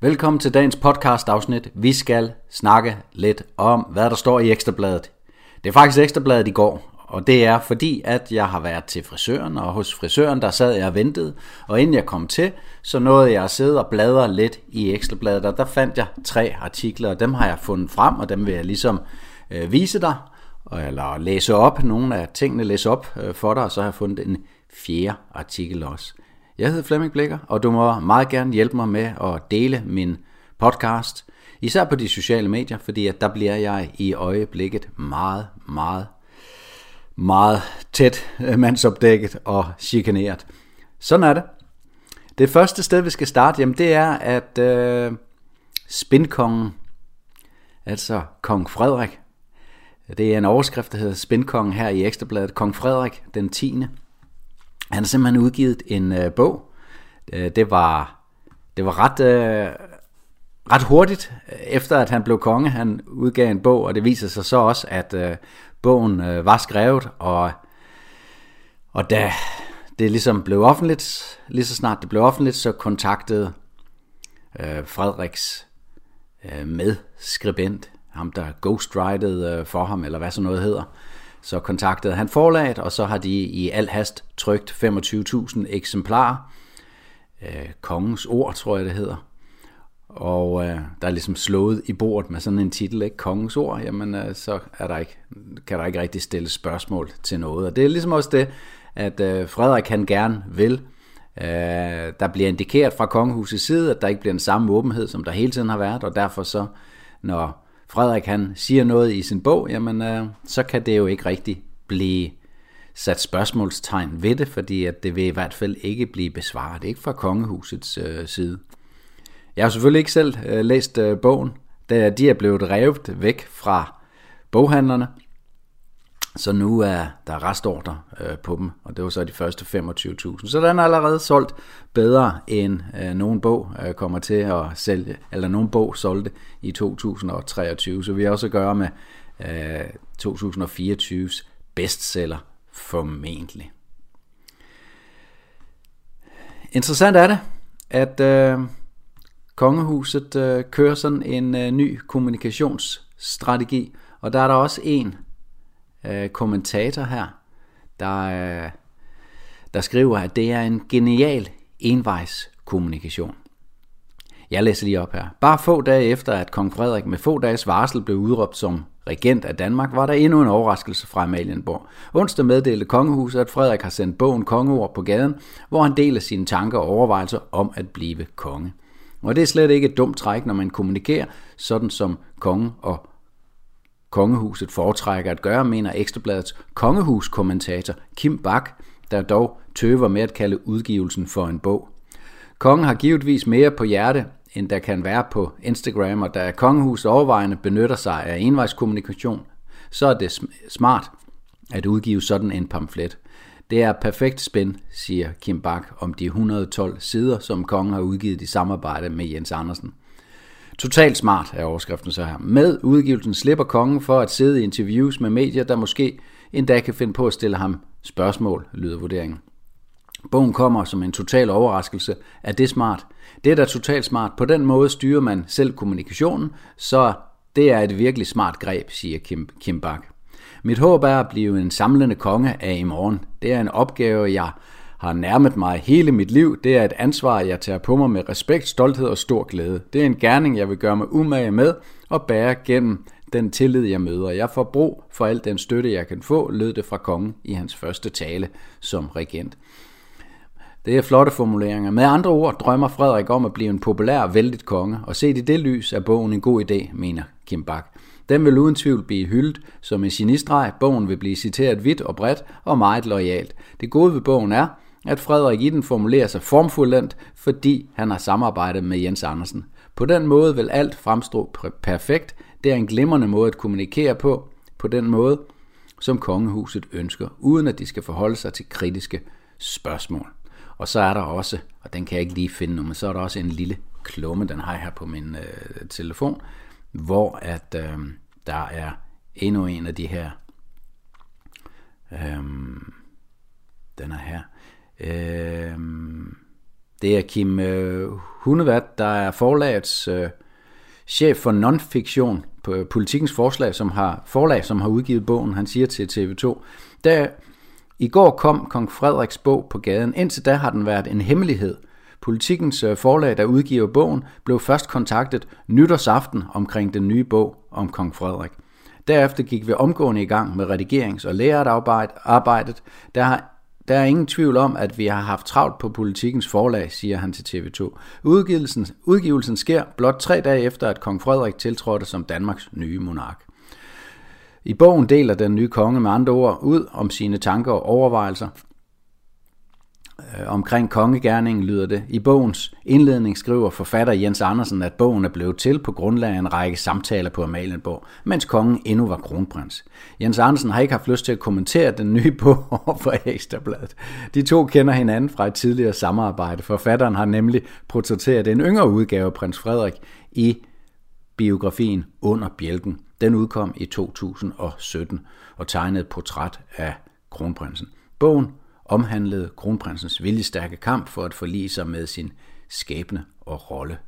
Velkommen til dagens podcast afsnit. Vi skal snakke lidt om, hvad der står i Ekstrabladet. Det er faktisk Ekstrabladet i går, og det er fordi, at jeg har været til frisøren, og hos frisøren, der sad jeg og ventede, og inden jeg kom til, så nåede jeg at sidde og bladre lidt i Ekstrabladet, og der fandt jeg tre artikler, og dem har jeg fundet frem, og dem vil jeg ligesom øh, vise dig, eller læse op, nogle af tingene læse op øh, for dig, og så har jeg fundet en fjerde artikel også. Jeg hedder Flemming Blikker, og du må meget gerne hjælpe mig med at dele min podcast, især på de sociale medier, fordi at der bliver jeg i øjeblikket meget, meget, meget tæt øh, mandsopdækket og chikaneret. Sådan er det. Det første sted, vi skal starte, jamen det er, at øh, spinkongen, altså kong Frederik, det er en overskrift, der hedder Spinkongen her i Ekstrabladet, kong Frederik den 10. Han har simpelthen udgivet en øh, bog. Øh, det var det var ret øh, ret hurtigt øh, efter at han blev konge. Han udgav en bog, og det viser sig så også at øh, bogen øh, var skrevet og og da det ligesom blev offentligt, lige så snart det blev offentligt, så kontaktede øh, Frederiks øh, medskribent, ham der ghostwritede øh, for ham, eller hvad så noget hedder, så kontaktede han forlaget, og så har de i al hast trygt 25.000 eksemplarer. Øh, kongens ord, tror jeg det hedder. Og øh, der er ligesom slået i bordet med sådan en titel, ikke? Kongens ord, jamen øh, så er der ikke, kan der ikke rigtig stille spørgsmål til noget. Og det er ligesom også det, at øh, Frederik han gerne vil. Øh, der bliver indikeret fra kongehusets side, at der ikke bliver den samme åbenhed, som der hele tiden har været, og derfor så, når Frederik han siger noget i sin bog, jamen øh, så kan det jo ikke rigtig blive sat spørgsmålstegn ved det, fordi at det vil i hvert fald ikke blive besvaret, ikke fra kongehusets øh, side. Jeg har selvfølgelig ikke selv øh, læst øh, bogen, da de er blevet revet væk fra boghandlerne, så nu er der restordre øh, på dem, og det var så de første 25.000. Så den er allerede solgt bedre end øh, nogen bog øh, kommer til at sælge, eller nogen bog solgte i 2023. Så vi har også at gøre med øh, 2024's bestseller formentlig. Interessant er det, at øh, kongehuset øh, kører sådan en øh, ny kommunikationsstrategi, og der er der også en øh, kommentator her, der, øh, der skriver, at det er en genial envejskommunikation. Jeg læser lige op her. Bare få dage efter, at kong Frederik med få dages varsel blev udråbt som regent af Danmark, var der endnu en overraskelse fra Amalienborg. Onsdag meddelte kongehuset, at Frederik har sendt bogen Kongeord på gaden, hvor han deler sine tanker og overvejelser om at blive konge. Og det er slet ikke et dumt træk, når man kommunikerer, sådan som kongen og kongehuset foretrækker at gøre, mener Ekstrabladets kongehuskommentator Kim Bak, der dog tøver med at kalde udgivelsen for en bog. Kongen har givetvis mere på hjerte, end der kan være på Instagram, og da kongehus overvejende benytter sig af envejskommunikation, så er det smart at udgive sådan en pamflet. Det er perfekt spænd, siger Kim Bak om de 112 sider, som kongen har udgivet i samarbejde med Jens Andersen. Totalt smart er overskriften så her. Med udgivelsen slipper kongen for at sidde i interviews med medier, der måske endda kan finde på at stille ham spørgsmål, lyder vurderingen. Bogen kommer som en total overraskelse. Er det smart? Det er da totalt smart. På den måde styrer man selv kommunikationen, så det er et virkelig smart greb, siger Kim, Kim Bak. Mit håb er at blive en samlende konge af i morgen. Det er en opgave, jeg har nærmet mig hele mit liv. Det er et ansvar, jeg tager på mig med respekt, stolthed og stor glæde. Det er en gerning, jeg vil gøre mig umage med og bære gennem den tillid, jeg møder. Jeg får brug for al den støtte, jeg kan få, lød det fra kongen i hans første tale som regent. Det er flotte formuleringer. Med andre ord drømmer Frederik om at blive en populær og vældig konge, og set i det lys er bogen en god idé, mener Kim Bak. Den vil uden tvivl blive hyldet som en genistreg. Bogen vil blive citeret vidt og bredt og meget lojalt. Det gode ved bogen er, at Frederik i den formulerer sig formfuldendt, fordi han har samarbejdet med Jens Andersen. På den måde vil alt fremstå perfekt. Det er en glimrende måde at kommunikere på, på den måde, som kongehuset ønsker, uden at de skal forholde sig til kritiske spørgsmål. Og så er der også, og den kan jeg ikke lige finde nu, men så er der også en lille klumme, den har jeg her på min øh, telefon, hvor at øh, der er endnu en af de her, øh, den er her, øh, Det er Kim øh, Hunevat, der er forlagets øh, chef for nonfiktion på øh, politikens forslag, som har, forlag, som har udgivet bogen. Han siger til TV2, da i går kom kong Frederiks bog på gaden. Indtil da har den været en hemmelighed. Politikens øh, forlag, der udgiver bogen, blev først kontaktet nytårsaften omkring den nye bog om kong Frederik. Derefter gik vi omgående i gang med redigerings- og lærerarbejdet. Der, har, der er ingen tvivl om, at vi har haft travlt på politikens forlag, siger han til TV2. Udgivelsen, udgivelsen sker blot tre dage efter, at kong Frederik tiltrådte som Danmarks nye monark. I bogen deler den nye konge med andre ord ud om sine tanker og overvejelser øh, omkring kongegærningen lyder det. I bogens indledning skriver forfatter Jens Andersen, at bogen er blevet til på grundlag af en række samtaler på Amalienborg, mens kongen endnu var kronprins. Jens Andersen har ikke haft lyst til at kommentere den nye bog for Ekstrabladet. De to kender hinanden fra et tidligere samarbejde. Forfatteren har nemlig prototeret en yngre udgave af prins Frederik i biografien Under Bjælken. Den udkom i 2017 og tegnede et portræt af kronprinsen. Bogen omhandlede kronprinsens viljestærke kamp for at forlige sig med sin skæbne og rolle.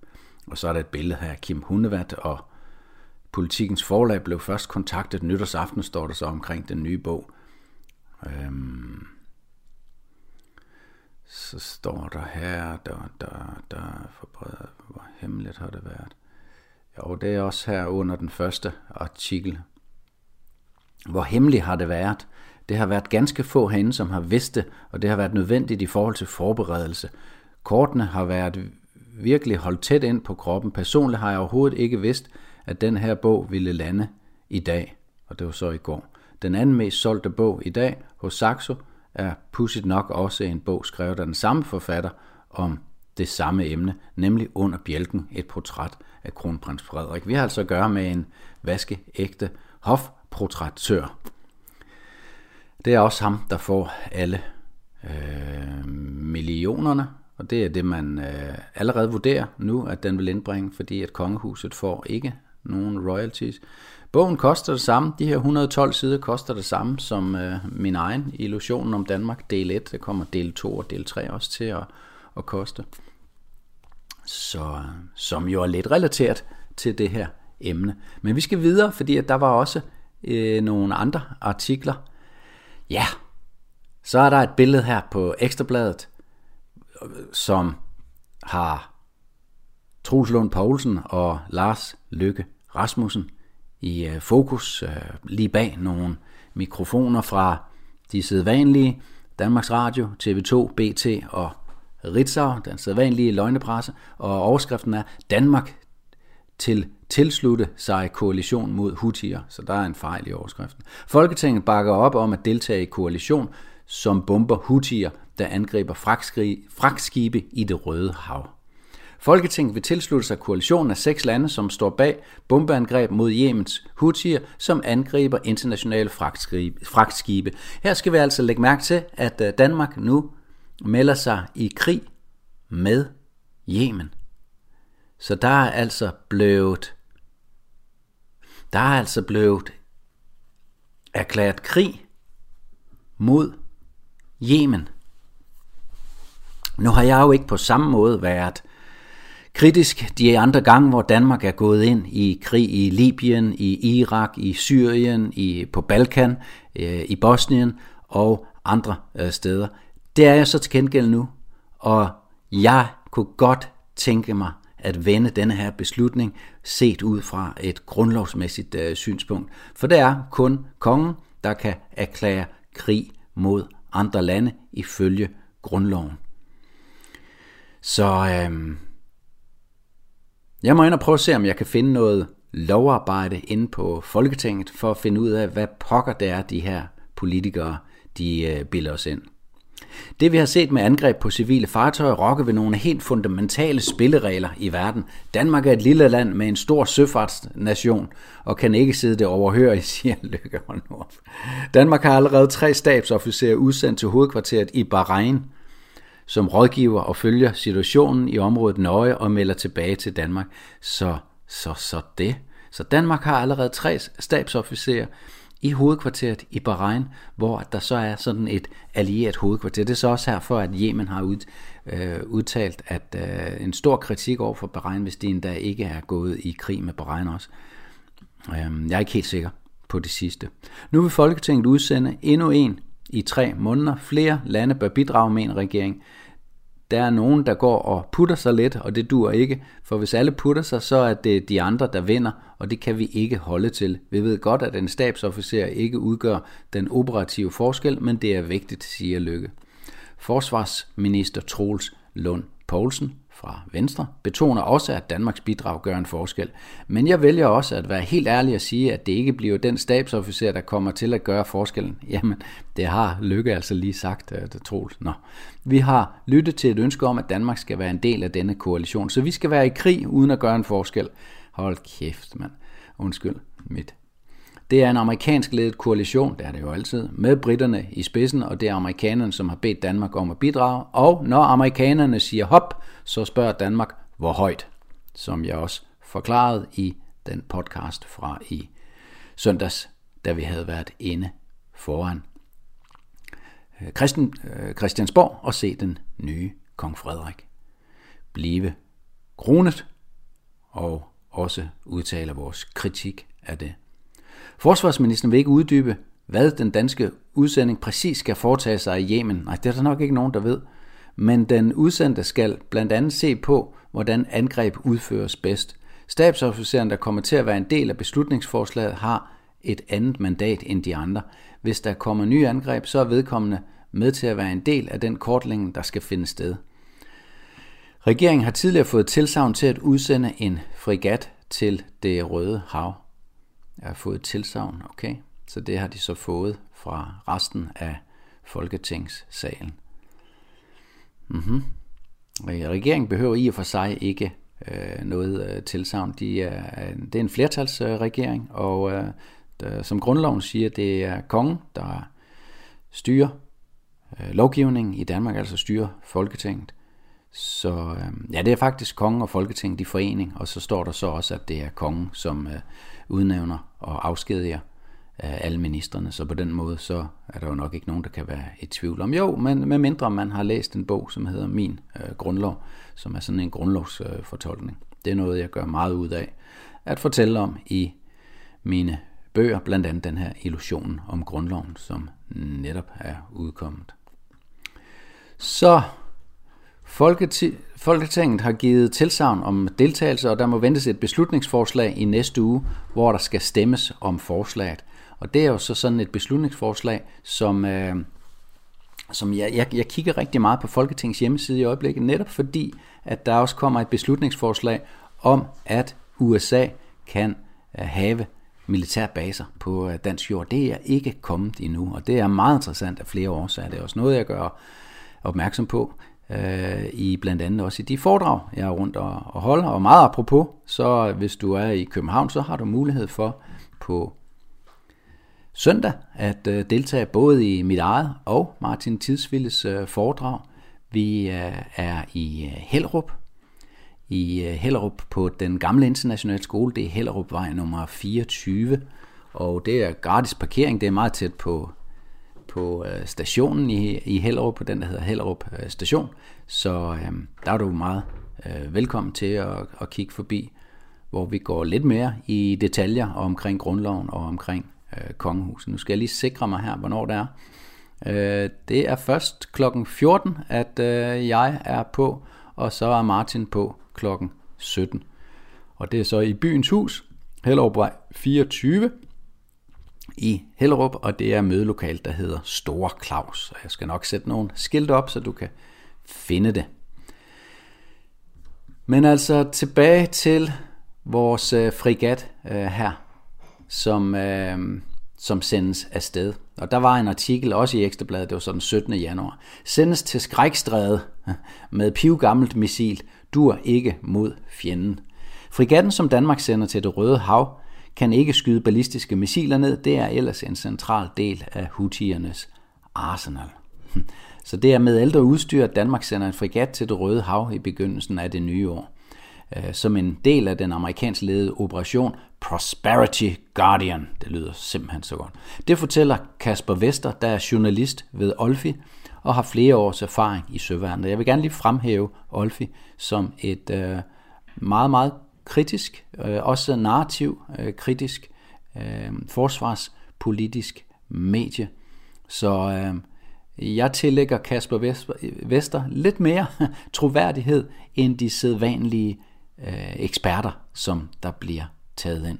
Og så er der et billede her af Kim Hundevat, og politikens forlag blev først kontaktet nytårsaften, står der så omkring den nye bog. Øhm, så står der her, der, der, der, for hvor hemmeligt har det været. Jo, det er også her under den første artikel. Hvor hemmelig har det været? Det har været ganske få herinde, som har vidst det, og det har været nødvendigt i forhold til forberedelse. Kortene har været virkelig holdt tæt ind på kroppen. Personligt har jeg overhovedet ikke vidst, at den her bog ville lande i dag, og det var så i går. Den anden mest solgte bog i dag hos Saxo er pudsigt nok også en bog skrevet af den samme forfatter om det samme emne, nemlig Under bjælken, et portræt af kronprins Frederik. Vi har altså at gøre med en vaskeægte hofportrættør. Det er også ham, der får alle øh, millionerne, og det er det, man øh, allerede vurderer nu, at den vil indbringe, fordi at kongehuset får ikke nogen royalties. Bogen koster det samme. De her 112 sider koster det samme som øh, min egen Illusionen om Danmark, del 1. Det kommer del 2 og del 3 også til at, at koste. Så, som jo er lidt relateret til det her emne. Men vi skal videre, fordi at der var også øh, nogle andre artikler, Ja, så er der et billede her på Ekstrabladet, som har Troels Lund Poulsen og Lars Lykke Rasmussen i øh, fokus, øh, lige bag nogle mikrofoner fra de sædvanlige Danmarks Radio, TV2, BT og Ritzau, den sædvanlige løgnepresse, og overskriften er Danmark til tilslutte sig koalition mod Houthier, så der er en fejl i overskriften. Folketinget bakker op om at deltage i koalition, som bomber Houthier, der angriber fragtskibe i det Røde Hav. Folketinget vil tilslutte sig koalitionen af seks lande, som står bag bombeangreb mod Jemens Houthier, som angriber internationale fragtskibe. Her skal vi altså lægge mærke til, at øh, Danmark nu melder sig i krig med Yemen. Så der er altså blevet der er altså blevet erklæret krig mod Yemen. Nu har jeg jo ikke på samme måde været kritisk de andre gange, hvor Danmark er gået ind i krig i Libyen, i Irak, i Syrien, i, på Balkan, øh, i Bosnien og andre øh, steder. Det er jeg så til gengæld nu, og jeg kunne godt tænke mig at vende denne her beslutning set ud fra et grundlovsmæssigt øh, synspunkt. For det er kun kongen, der kan erklære krig mod andre lande ifølge grundloven. Så øh, jeg må ind og prøve at se, om jeg kan finde noget lovarbejde inde på Folketinget, for at finde ud af, hvad pokker det er, de her politikere de øh, bilder os ind. Det vi har set med angreb på civile fartøjer rokker ved nogle helt fundamentale spilleregler i verden. Danmark er et lille land med en stor søfartsnation og kan ikke sidde det overhøre, siger Lykke Nord. Danmark har allerede tre stabsofficerer udsendt til hovedkvarteret i Bahrain, som rådgiver og følger situationen i området nøje og melder tilbage til Danmark. Så, så, så det. Så Danmark har allerede tre stabsofficerer, i hovedkvarteret i Bahrain, hvor der så er sådan et allieret hovedkvarter. Det er så også her for, at Yemen har ud, øh, udtalt, at øh, en stor kritik over for Bahrain, hvis de endda ikke er gået i krig med Bahrain også. Øh, jeg er ikke helt sikker på det sidste. Nu vil Folketinget udsende endnu en i tre måneder. Flere lande bør bidrage med en regering. Der er nogen, der går og putter sig lidt, og det dur ikke, for hvis alle putter sig, så er det de andre, der vinder, og det kan vi ikke holde til. Vi ved godt, at en stabsofficer ikke udgør den operative forskel, men det er vigtigt, siger Lykke. Forsvarsminister Troels Lund Poulsen fra Venstre betoner også, at Danmarks bidrag gør en forskel. Men jeg vælger også at være helt ærlig og sige, at det ikke bliver den stabsofficer, der kommer til at gøre forskellen. Jamen, det har Lykke altså lige sagt, øh, det Troels. Nå. Vi har lyttet til et ønske om, at Danmark skal være en del af denne koalition, så vi skal være i krig uden at gøre en forskel. Hold kæft, mand. Undskyld mit det er en amerikansk ledet koalition, det er det jo altid, med britterne i spidsen, og det er amerikanerne, som har bedt Danmark om at bidrage. Og når amerikanerne siger hop, så spørger Danmark, hvor højt, som jeg også forklarede i den podcast fra i søndags, da vi havde været inde foran øh, Christian, øh, Christiansborg og se den nye kong Frederik blive kronet og også udtale vores kritik af det. Forsvarsministeren vil ikke uddybe, hvad den danske udsending præcis skal foretage sig i Yemen. Nej, det er der nok ikke nogen, der ved. Men den udsendte skal blandt andet se på, hvordan angreb udføres bedst. Stabsofficeren, der kommer til at være en del af beslutningsforslaget, har et andet mandat end de andre. Hvis der kommer nye angreb, så er vedkommende med til at være en del af den kortlægning, der skal finde sted. Regeringen har tidligere fået tilsavn til at udsende en frigat til det Røde Hav. Jeg har fået tilsavn, okay? Så det har de så fået fra resten af Folketingssalen. Mm-hmm. Regeringen behøver i og for sig ikke øh, noget øh, tilsavn. De er, øh, det er en flertalsregering, og øh, der, som grundloven siger, det er kongen, der styrer øh, lovgivningen i Danmark, altså styrer Folketinget. Så øh, ja, det er faktisk kongen og Folketinget i forening, og så står der så også, at det er kongen, som øh, udnævner og afskediger øh, alle ministerne. Så på den måde, så er der jo nok ikke nogen, der kan være i tvivl om. Jo, men med mindre man har læst en bog, som hedder Min øh, Grundlov, som er sådan en grundlovsfortolkning. Øh, det er noget, jeg gør meget ud af at fortælle om i mine bøger, blandt andet den her illusion om grundloven, som netop er udkommet. Så Folketinget har givet tilsavn om deltagelse, og der må ventes et beslutningsforslag i næste uge, hvor der skal stemmes om forslaget. Og det er jo så sådan et beslutningsforslag, som, øh, som jeg, jeg, jeg kigger rigtig meget på Folketingets hjemmeside i øjeblikket, netop fordi, at der også kommer et beslutningsforslag om, at USA kan øh, have militærbaser på øh, dansk jord. Det er ikke kommet endnu, og det er meget interessant af flere årsager. Det er også noget, jeg gør opmærksom på øh, i blandt andet også i de foredrag, jeg er rundt og, og holder. Og meget apropos, så hvis du er i København, så har du mulighed for på søndag at øh, deltage både i mit eget og Martin Tidsvilles øh, foredrag. Vi øh, er i øh, Hellerup, i øh, Hellerup på den gamle internationale skole. Det er Hellerupvej nummer 24, og det er gratis parkering. Det er meget tæt på på øh, stationen i, i Hellerup, på den der hedder Hellerup øh, station. Så øh, der er du meget øh, velkommen til at, at kigge forbi, hvor vi går lidt mere i detaljer omkring grundloven og omkring øh, kongehuset. Nu skal jeg lige sikre mig her, hvornår det er. Øh, det er først klokken 14, at øh, jeg er på, og så er Martin på klokken 17. Og det er så i byens hus, Hellerupvej 24 i Hellerup, og det er mødelokalet, der hedder Store Claus. Og jeg skal nok sætte nogle skilte op, så du kan finde det. Men altså tilbage til vores øh, frigat øh, her, som, øh, som sendes afsted. Og der var en artikel også i Ekstrabladet, det var sådan 17. januar. Sendes til skrækstræde med pivgammelt missil, dur ikke mod fjenden. Frigatten, som Danmark sender til det Røde Hav, kan ikke skyde ballistiske missiler ned. Det er ellers en central del af Houthiernes arsenal. Så det er med ældre udstyr, at Danmark sender en frigat til det Røde Hav i begyndelsen af det nye år. Øh, som en del af den amerikansk ledede operation Prosperity Guardian. Det lyder simpelthen så godt. Det fortæller Kasper Vester, der er journalist ved Olfi, og har flere års erfaring i søværnet. Jeg vil gerne lige fremhæve Olfi som et øh, meget, meget kritisk, øh, også narrativ øh, kritisk, øh, forsvarspolitisk medie. Så øh, jeg tillægger Kasper Vester lidt mere troværdighed end de sædvanlige øh, eksperter, som der bliver taget ind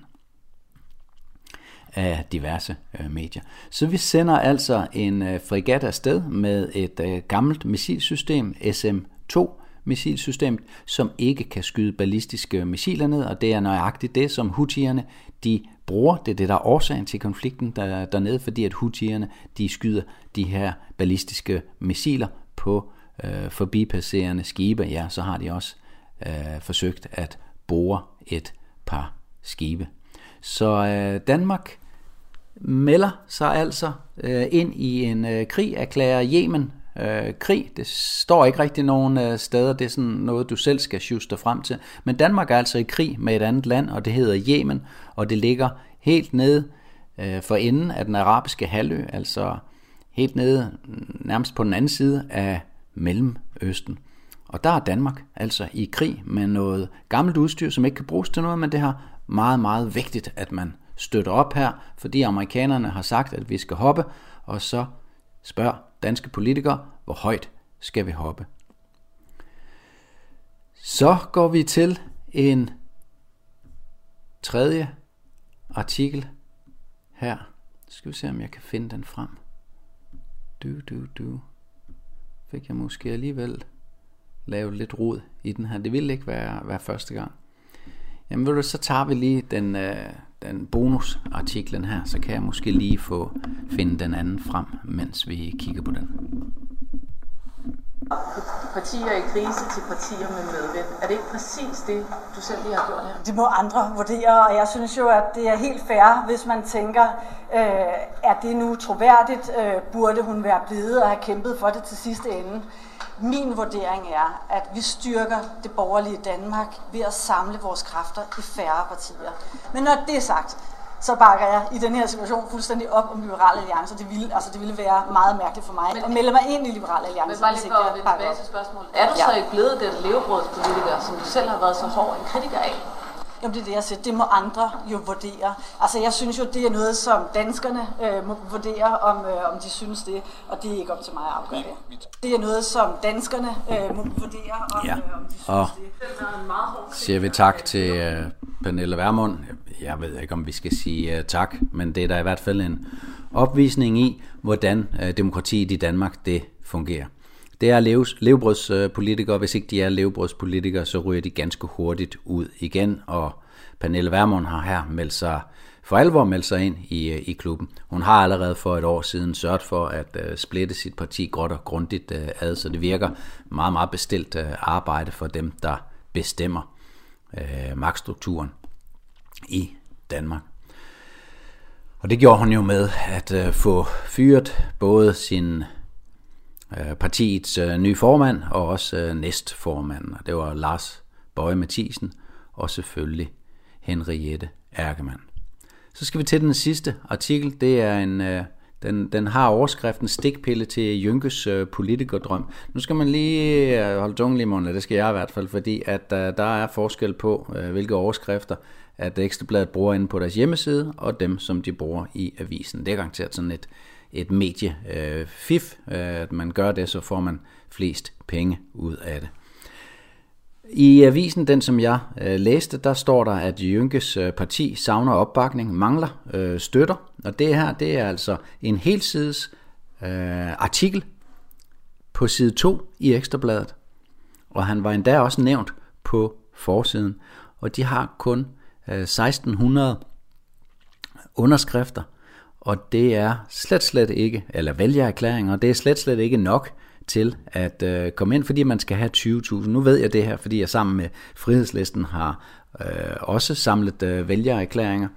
af diverse øh, medier. Så vi sender altså en øh, frigat afsted med et øh, gammelt missilsystem, SM-2 missilsystem, som ikke kan skyde ballistiske missiler ned, og det er nøjagtigt det, som Houthierne de bruger. Det er det, der er årsagen til konflikten der, dernede, fordi at Houthierne de skyder de her ballistiske missiler på øh, forbipasserende skibe. Ja, så har de også øh, forsøgt at bore et par skibe. Så øh, Danmark melder sig altså øh, ind i en øh, krig, erklærer Yemen øh, krig. Det står ikke rigtig nogen øh, steder, det er sådan noget, du selv skal sjuste frem til. Men Danmark er altså i krig med et andet land, og det hedder Yemen, og det ligger helt nede øh, for enden af den arabiske halvø, altså helt nede nærmest på den anden side af Mellemøsten. Og der er Danmark altså i krig med noget gammelt udstyr, som ikke kan bruges til noget, men det har meget, meget vigtigt, at man støtter op her, fordi amerikanerne har sagt, at vi skal hoppe, og så spørger danske politikere, hvor højt skal vi hoppe. Så går vi til en tredje artikel her. Skal vi se, om jeg kan finde den frem. Du, du, du. Fik jeg måske alligevel lavet lidt rod i den her. Det ville ikke være, være første gang. Jamen ved du, så tager vi lige den, øh, den bonusartiklen her, så kan jeg måske lige få finde den anden frem, mens vi kigger på den. Partier i krise til partier med medvind. Er det ikke præcis det, du selv lige har gjort her? Det må andre vurdere, og jeg synes jo, at det er helt fair, hvis man tænker, øh, er det nu troværdigt? Øh, burde hun være blevet og have kæmpet for det til sidste ende? Min vurdering er, at vi styrker det borgerlige Danmark ved at samle vores kræfter i færre partier. Men når det er sagt, så bakker jeg i den her situation fuldstændig op om Liberal Alliance. Det ville, altså det ville være meget mærkeligt for mig men, at melde mig ind i Liberal Alliance. Men bare lige for at vende tilbage til spørgsmålet. Er du ja. så ikke blevet den levebrødspolitiker, som du selv har været så hård en kritiker af? Jamen det er det, jeg siger. Det må andre jo vurdere. Altså jeg synes jo, det er noget, som danskerne øh, må vurdere, om, øh, om de synes det, og det er ikke op til mig at afgøre det. Det er noget, som danskerne øh, må vurdere, om, ja. øh, om de synes og det. siger vi tak til øh, Pernille Vermund. Jeg ved ikke, om vi skal sige øh, tak, men det er da i hvert fald en opvisning i, hvordan øh, demokratiet i Danmark det fungerer. Det er leves, levebrødspolitikere, hvis ikke de er levebrødspolitikere, så ryger de ganske hurtigt ud igen, og Pernille Vermund har her meldt sig for alvor meldt sig ind i, øh, i klubben. Hun har allerede for et år siden sørget for at uh, splitte sit parti godt og grundigt uh, ad, så det virker meget, meget bestilt uh, arbejde for dem, der bestemmer uh, magtstrukturen i Danmark. Og det gjorde hun jo med at uh, få fyret både sin Øh, partiets øh, nye formand og også øh, næstformanden. Det var Lars Bøje Mathisen og selvfølgelig Henriette Erkemann. Så skal vi til den sidste artikel. Det er en, øh, den, den har overskriften stikpille til Jynkes øh, politikerdrøm. Nu skal man lige holde tungen i munden, det skal jeg i hvert fald, fordi at der er forskel på, hvilke overskrifter at Ekstrabladet bruger inde på deres hjemmeside, og dem, som de bruger i avisen. Det er garanteret sådan et, et medie øh, fif, øh, at man gør det, så får man flest penge ud af det. I avisen, den som jeg øh, læste, der står der, at Jynkes øh, parti savner opbakning, mangler øh, støtter, og det her, det er altså en helsides øh, artikel på side 2 i Ekstrabladet, og han var endda også nævnt på forsiden, og de har kun øh, 1600 underskrifter, og det er slet slet ikke, eller vælgererklæringer, det er slet slet ikke nok til at øh, komme ind, fordi man skal have 20.000. Nu ved jeg det her, fordi jeg sammen med Frihedslisten har øh, også samlet øh, vælgererklæringer,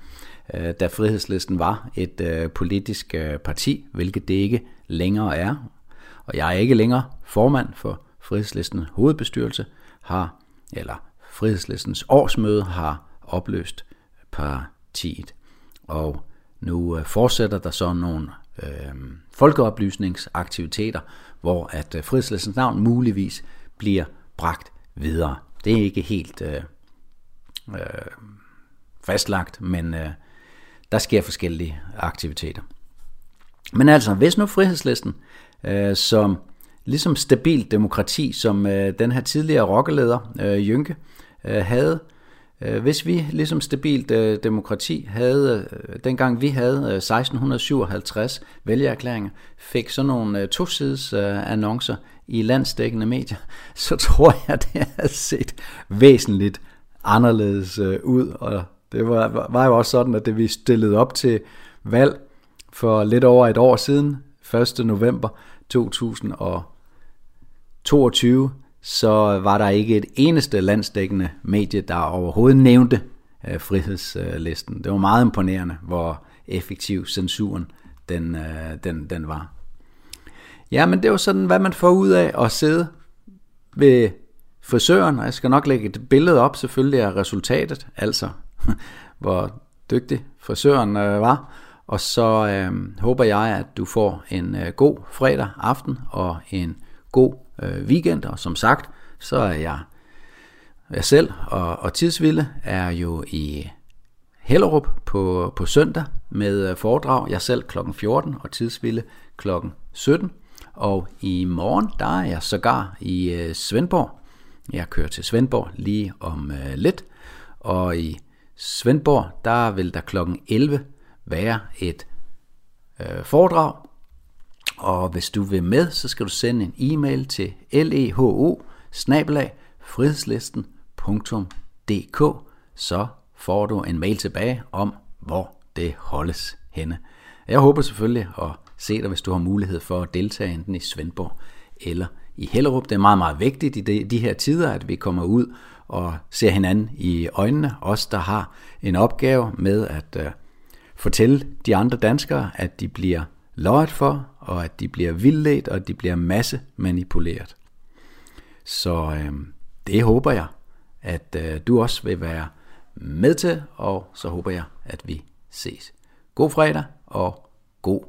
øh, da Frihedslisten var et øh, politisk øh, parti, hvilket det ikke længere er. Og jeg er ikke længere formand for Frihedslistens hovedbestyrelse, har, eller Frihedslistens årsmøde har opløst partiet. Og nu øh, fortsætter der så nogle øh, folkeoplysningsaktiviteter, hvor at øh, Frihedslæsens navn muligvis bliver bragt videre. Det er ikke helt øh, øh, fastlagt, men øh, der sker forskellige aktiviteter. Men altså, hvis nu frihedslisten øh, som ligesom stabilt demokrati, som øh, den her tidligere rockeleder øh, Jynke øh, havde, øh, Øh, hvis vi ligesom stabilt øh, demokrati havde, øh, dengang vi havde øh, 1657 vælgererklæringer, fik sådan nogle øh, tosides øh, annoncer i landsdækkende medier, så tror jeg, det havde set væsentligt anderledes øh, ud, og det var, var jo også sådan, at det vi stillede op til valg for lidt over et år siden, 1. november 2022, så var der ikke et eneste landsdækkende medie, der overhovedet nævnte øh, frihedslisten. Det var meget imponerende, hvor effektiv censuren den, øh, den, den var. Ja, men det var sådan, hvad man får ud af at sidde ved frisøren, og jeg skal nok lægge et billede op selvfølgelig af resultatet, altså hvor dygtig frisøren øh, var. Og så øh, håber jeg, at du får en øh, god fredag aften og en god øh, weekend. Og som sagt, så er jeg, jeg selv og, og Tidsville er jo i Hellerup på, på søndag med øh, foredrag. Jeg selv kl. 14 og Tidsville kl. 17. Og i morgen, der er jeg sågar i øh, Svendborg. Jeg kører til Svendborg lige om øh, lidt. Og i Svendborg, der vil der kl. 11 være et øh, foredrag. Og hvis du vil med, så skal du sende en e-mail til leho frihedslisten.dk så får du en mail tilbage om, hvor det holdes henne. Jeg håber selvfølgelig at se dig, hvis du har mulighed for at deltage enten i Svendborg eller i Hellerup. Det er meget, meget vigtigt i de, de her tider, at vi kommer ud og ser hinanden i øjnene. Os, der har en opgave med at øh, fortælle de andre danskere, at de bliver løjet for, og at de bliver vildledt, og at de bliver masse manipuleret. Så øh, det håber jeg, at øh, du også vil være med til, og så håber jeg, at vi ses. God fredag, og god,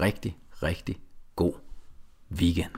rigtig, rigtig god weekend.